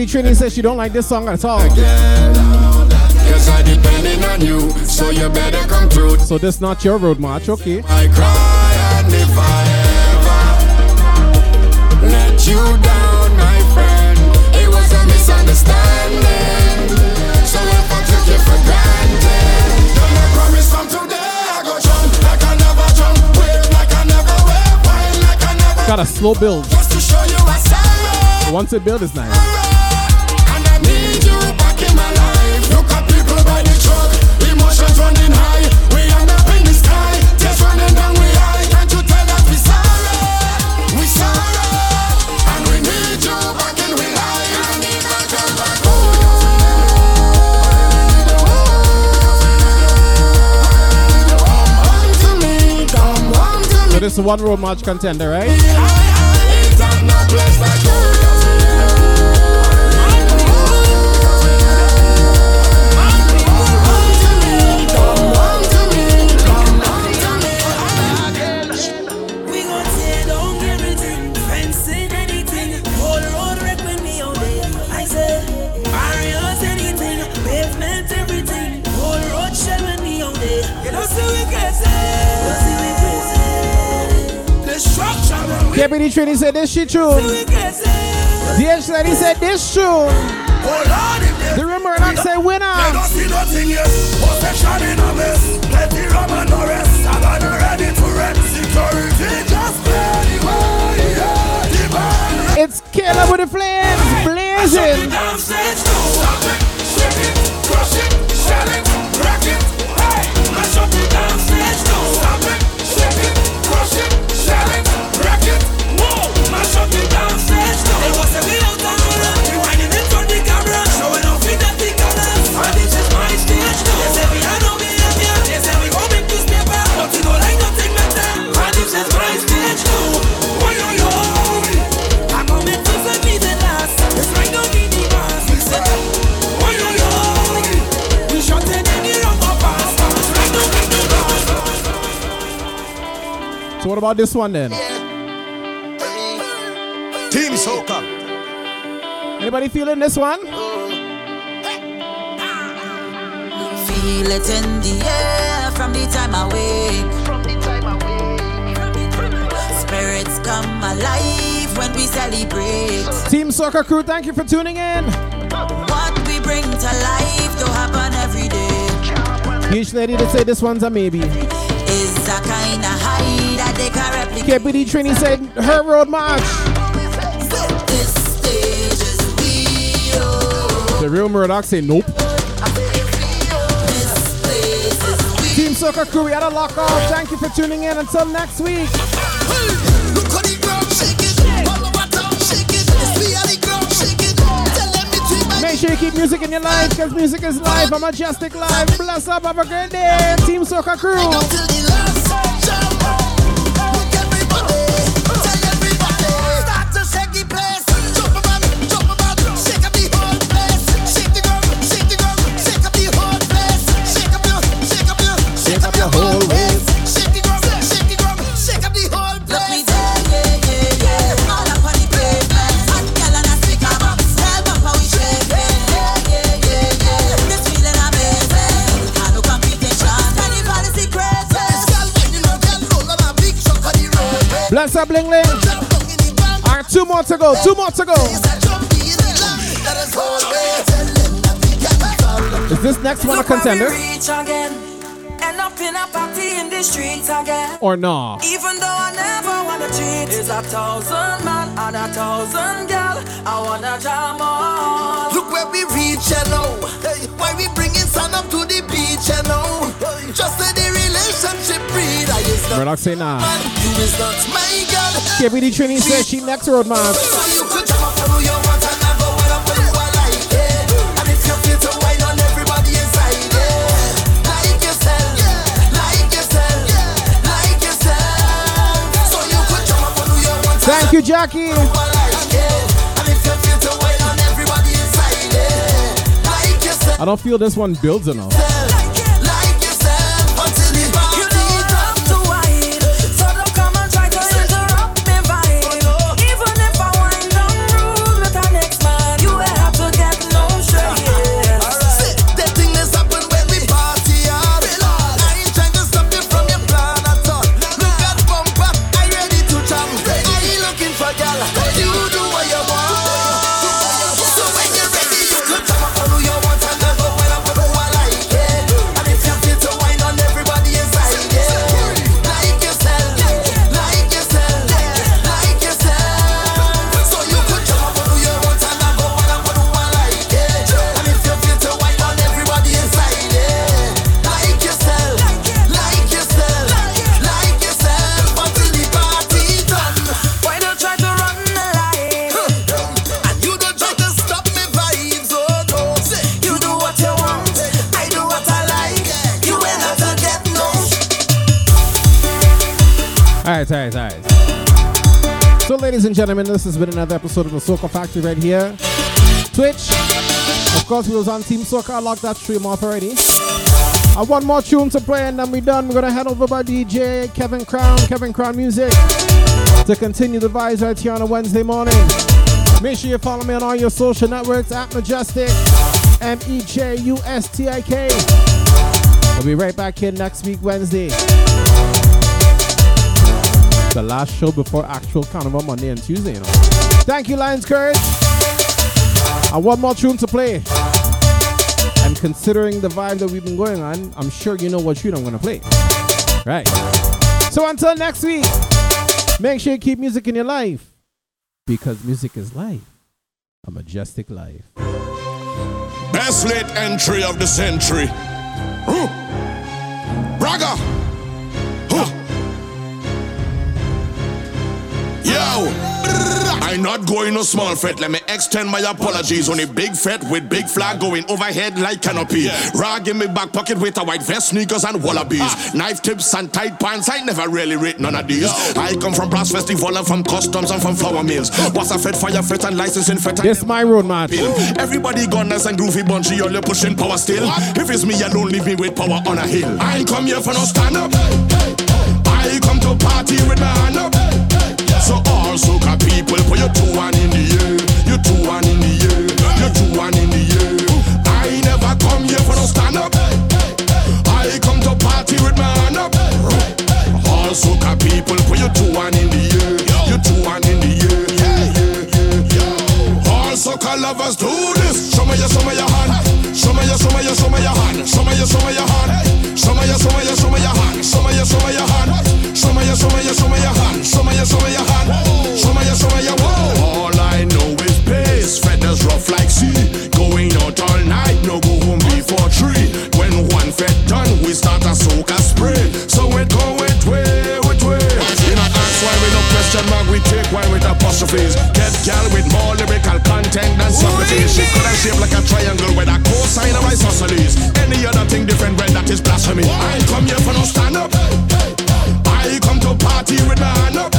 Lady says she don't like this song at all. Cause I depending on you, so you better come through. So this not your road march, okay. I cry and if I ever let you down, my friend, it was a misunderstanding. So I took you for granted, I promise from today I go jump like I never jump, wave like I never wave, like I never. Got a slow build. Once it build, is nice. one road march contender, right? Deputy Trini said this shit tune. DH Lady said this tune. The rumor and I say winner. They don't see nothing yet. Possession in a mess. Plenty rum and no rest. I got ready to rest. Security just play the way. Yeah, the band. It's Killer with the flames blazing. About this one then? Team Soca. Anybody feeling this one? Feel it in the air from the time I wake. Spirits come alive when we celebrate. Team Soca Crew, thank you for tuning in. What we bring to life to happen every day Huge lady to say this one's a maybe. Can Trini said her road march. The real Murdoch say nope. Team Soca Crew, we had a lock off. Thank you for tuning in. Until next week. Make sure you keep music in your life because music is life. I'm Mejustik Live. Bless up. Have a great day. Team Soca Crew. Bless up, Bling All right, two more to go. Two more to go. Is this next one a contender Reach again. End up in a party in the streets again. or no? Even though I never wanna cheat, it's a thousand man and a thousand girl. I wanna jam on. Look where we reach, you know. Why we bringing sun up to the beach, you know. Just say the relationship breed. I is not Murdoch say nah. you is not my KPD Trini says she next road march. So you could jump up on who you want and All right, all right, all right. So, ladies and gentlemen, this has been another episode of the Soca Factory right here. Twitch. Of course, we was on Team Soca. I locked that stream off already. I want more tunes to play and then we done. We're gonna head over by DJ Kevin Crown, Kevin Crown Music, to continue the vibes right here on a Wednesday morning. Make sure you follow me on all your social networks at Mejustik, M E J U S T I K. We'll be right back here next week, Wednesday. The last show before actual Carnival Monday and Tuesday, you know. Thank you, Lions Courage. And one more tune to play. And considering the vibe that we've been going on, I'm sure you know what tune I'm gonna play. Right. So until next week, make sure you keep music in your life. Because music is life. A majestic life. Best late entry of the century. Huh. Braga. Yo. I'm not going no small fret. Let me extend my apologies on a big fret with big flag going overhead like canopy. Rag in my back pocket with a white vest, sneakers and wallabies. Ah. Knife tips and tight pants. I never really rate none of these. I come from brass festival and from customs and from flour mills. What's a fed fire fet and licensing fet. This my road, man. Everybody gunners and groovy bunchy, all you pushing power still. If it's me alone, leave me with power on a hill. I ain't come here for no stand up. I come to party with my hand up. So all soca people, put your two one in the air. Your two one in the air. Your two one in the air. I never come here for no stand up. I come to party with my hand up. All soca people, put your two one in the air. Your two one in the air. All soca lovers do this. Show me your, show me your hand. Show me your, show me your, show me your hand. Show me your, show me your hand. Show me your, show me your, show me your hand. Show me your, show me your hand. Show me your, show me your, show me your hand. Show me your, show me your we start a soca spray. So it go with way, with way. You know, ask why we no question mark, we take why with apostrophes. Get gal with more lyrical content than Socrates. She could have shaped like a triangle with a cosine of isosceles. Any other thing different, when that is blasphemy. I ain't come here for no stand up. I come to party with my hand up.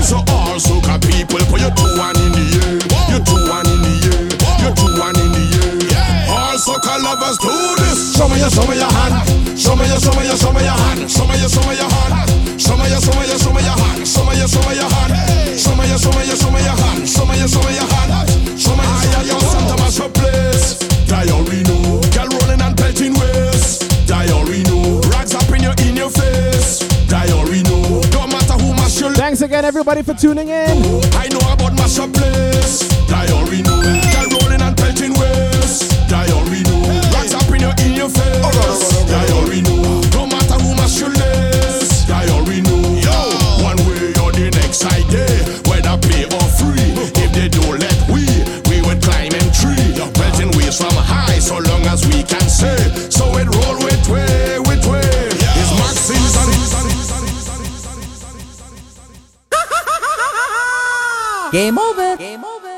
So all soca people, put your two one in the air. Your two one in the air. Your two one in the air. All soca lovers do this. Show me your, show me your hand. Show me your, show me your, show me your hand. Show me your, show me your hand. Show me your, show me your, show me your hand. Show me your, show me your hand. Show me your, show me your, show me your hand. Show me your, show me your hand. Show me your, your Santa Maria place. Diorino, girl rolling and pelting waist. Diorino, rags up in your in your face. Diorino, don't matter who mash your Thanks again, everybody, for tuning in. I know about mash up place. Diorino, girl rolling and pelting waist. Diorino, rags up in your in your face. Diorino, don't matter who mash your lace. Diorino, yo, one way or the next I day, whether pay or free. If they don't let we, we would climb in tree. Belting waves from high, so long as we can say. So it roll with way, with way. It's Mark. Game over. Game over.